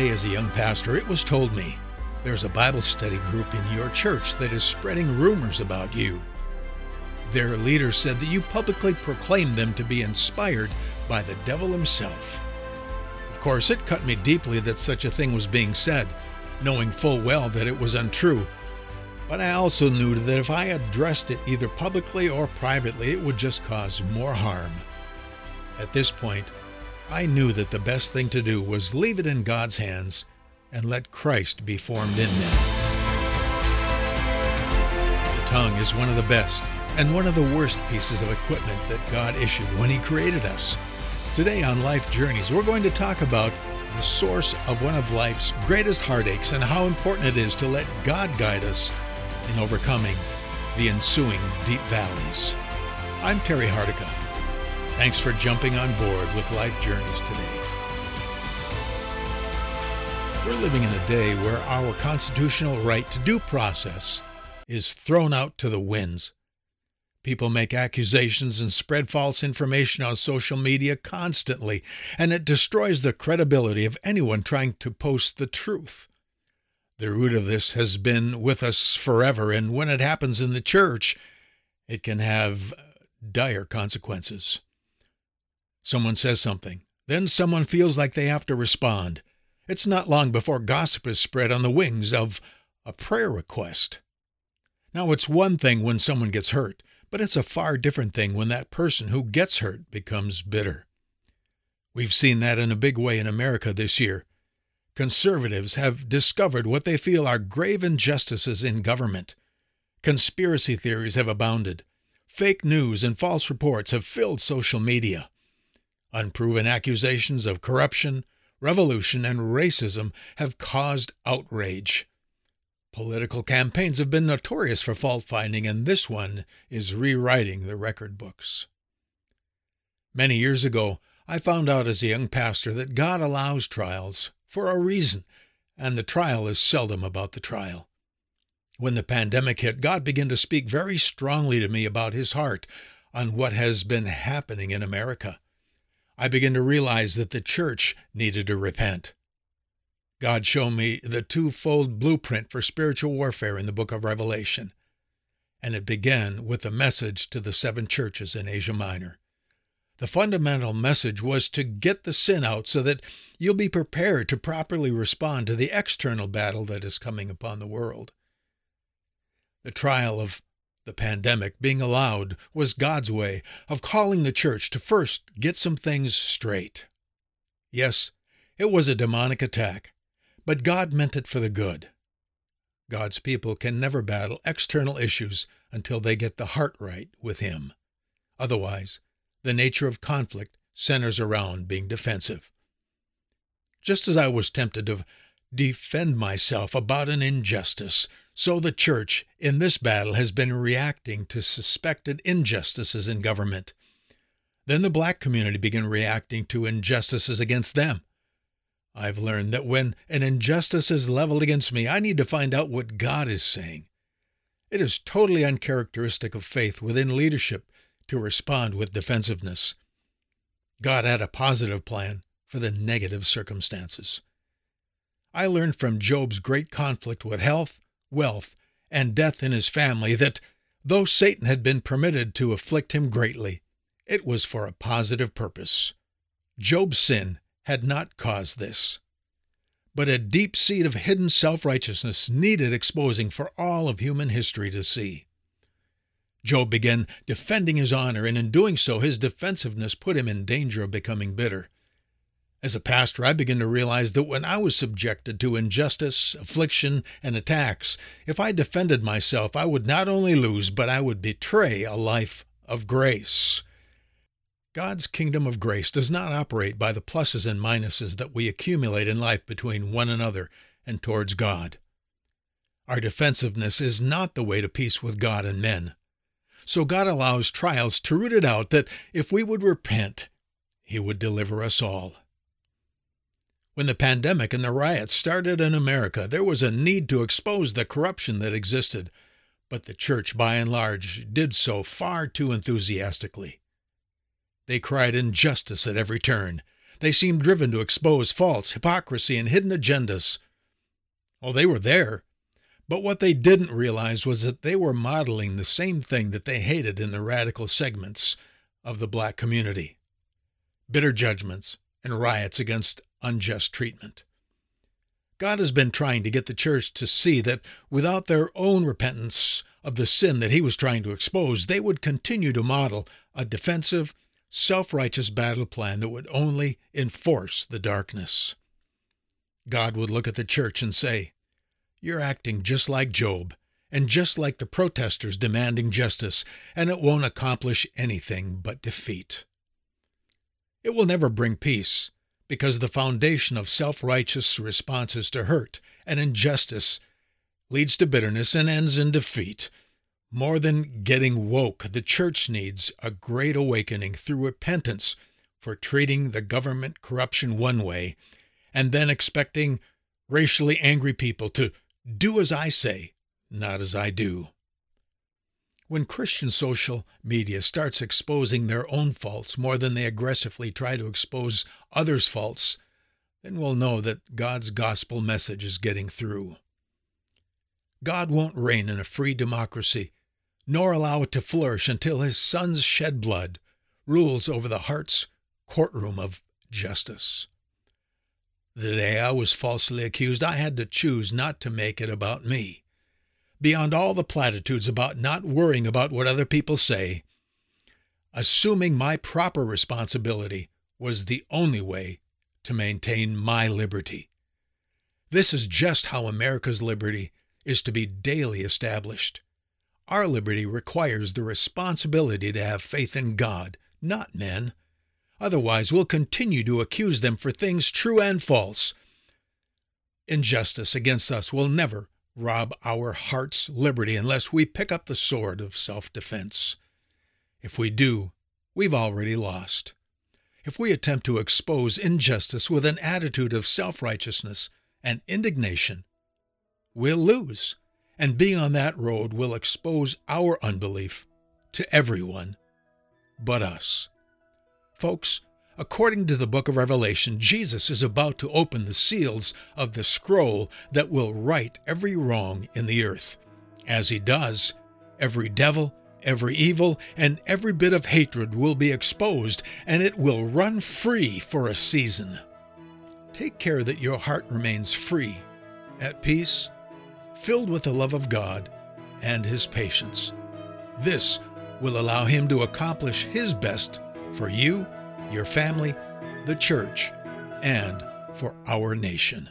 day as a young pastor, it was told me there's a Bible study group in your church that is spreading rumors about you. Their leader said that you publicly proclaimed them to be inspired by the devil himself. Of course, it cut me deeply that such a thing was being said, knowing full well that it was untrue. But I also knew that if I addressed it either publicly or privately, it would just cause more harm. At this point, I knew that the best thing to do was leave it in God's hands and let Christ be formed in them. The tongue is one of the best and one of the worst pieces of equipment that God issued when He created us. Today on Life Journeys, we're going to talk about the source of one of life's greatest heartaches and how important it is to let God guide us in overcoming the ensuing deep valleys. I'm Terry Hardica. Thanks for jumping on board with Life Journeys today. We're living in a day where our constitutional right to due process is thrown out to the winds. People make accusations and spread false information on social media constantly, and it destroys the credibility of anyone trying to post the truth. The root of this has been with us forever, and when it happens in the church, it can have dire consequences. Someone says something. Then someone feels like they have to respond. It's not long before gossip is spread on the wings of a prayer request. Now, it's one thing when someone gets hurt, but it's a far different thing when that person who gets hurt becomes bitter. We've seen that in a big way in America this year. Conservatives have discovered what they feel are grave injustices in government. Conspiracy theories have abounded. Fake news and false reports have filled social media. Unproven accusations of corruption, revolution, and racism have caused outrage. Political campaigns have been notorious for fault finding, and this one is rewriting the record books. Many years ago, I found out as a young pastor that God allows trials for a reason, and the trial is seldom about the trial. When the pandemic hit, God began to speak very strongly to me about his heart on what has been happening in America. I began to realize that the church needed to repent. God showed me the twofold blueprint for spiritual warfare in the book of Revelation, and it began with a message to the seven churches in Asia Minor. The fundamental message was to get the sin out so that you'll be prepared to properly respond to the external battle that is coming upon the world. The trial of the pandemic being allowed was God's way of calling the church to first get some things straight. Yes, it was a demonic attack, but God meant it for the good. God's people can never battle external issues until they get the heart right with Him. Otherwise, the nature of conflict centers around being defensive. Just as I was tempted to defend myself about an injustice, so the church in this battle has been reacting to suspected injustices in government. Then the black community began reacting to injustices against them. I've learned that when an injustice is leveled against me, I need to find out what God is saying. It is totally uncharacteristic of faith within leadership to respond with defensiveness. God had a positive plan for the negative circumstances. I learned from Job's great conflict with health, wealth, and death in his family that, though Satan had been permitted to afflict him greatly, it was for a positive purpose. Job's sin had not caused this. But a deep seed of hidden self righteousness needed exposing for all of human history to see. Job began defending his honor, and in doing so, his defensiveness put him in danger of becoming bitter. As a pastor, I began to realize that when I was subjected to injustice, affliction, and attacks, if I defended myself, I would not only lose, but I would betray a life of grace. God's kingdom of grace does not operate by the pluses and minuses that we accumulate in life between one another and towards God. Our defensiveness is not the way to peace with God and men. So God allows trials to root it out that if we would repent, He would deliver us all. When the pandemic and the riots started in America, there was a need to expose the corruption that existed, but the church, by and large, did so far too enthusiastically. They cried injustice at every turn. They seemed driven to expose faults, hypocrisy, and hidden agendas. Oh, they were there. But what they didn't realize was that they were modeling the same thing that they hated in the radical segments of the black community bitter judgments and riots against unjust treatment. God has been trying to get the church to see that without their own repentance of the sin that he was trying to expose, they would continue to model a defensive, self righteous battle plan that would only enforce the darkness. God would look at the church and say, You're acting just like Job, and just like the protesters demanding justice, and it won't accomplish anything but defeat. It will never bring peace, because the foundation of self righteous responses to hurt and injustice leads to bitterness and ends in defeat. More than getting woke, the church needs a great awakening through repentance for treating the government corruption one way and then expecting racially angry people to do as I say, not as I do. When Christian social media starts exposing their own faults more than they aggressively try to expose others' faults, then we'll know that God's gospel message is getting through. God won't reign in a free democracy, nor allow it to flourish until his son's shed blood rules over the heart's courtroom of justice. The day I was falsely accused, I had to choose not to make it about me. Beyond all the platitudes about not worrying about what other people say, assuming my proper responsibility was the only way to maintain my liberty. This is just how America's liberty is to be daily established. Our liberty requires the responsibility to have faith in God, not men. Otherwise, we'll continue to accuse them for things true and false. Injustice against us will never rob our heart's liberty unless we pick up the sword of self defense. If we do, we've already lost. If we attempt to expose injustice with an attitude of self righteousness and indignation, we'll lose, and being on that road will expose our unbelief to everyone but us. Folks, according to the book of Revelation, Jesus is about to open the seals of the scroll that will right every wrong in the earth. As he does, every devil, every evil, and every bit of hatred will be exposed, and it will run free for a season. Take care that your heart remains free, at peace, filled with the love of God and His patience. This will allow Him to accomplish His best for you, your family, the church, and for our nation.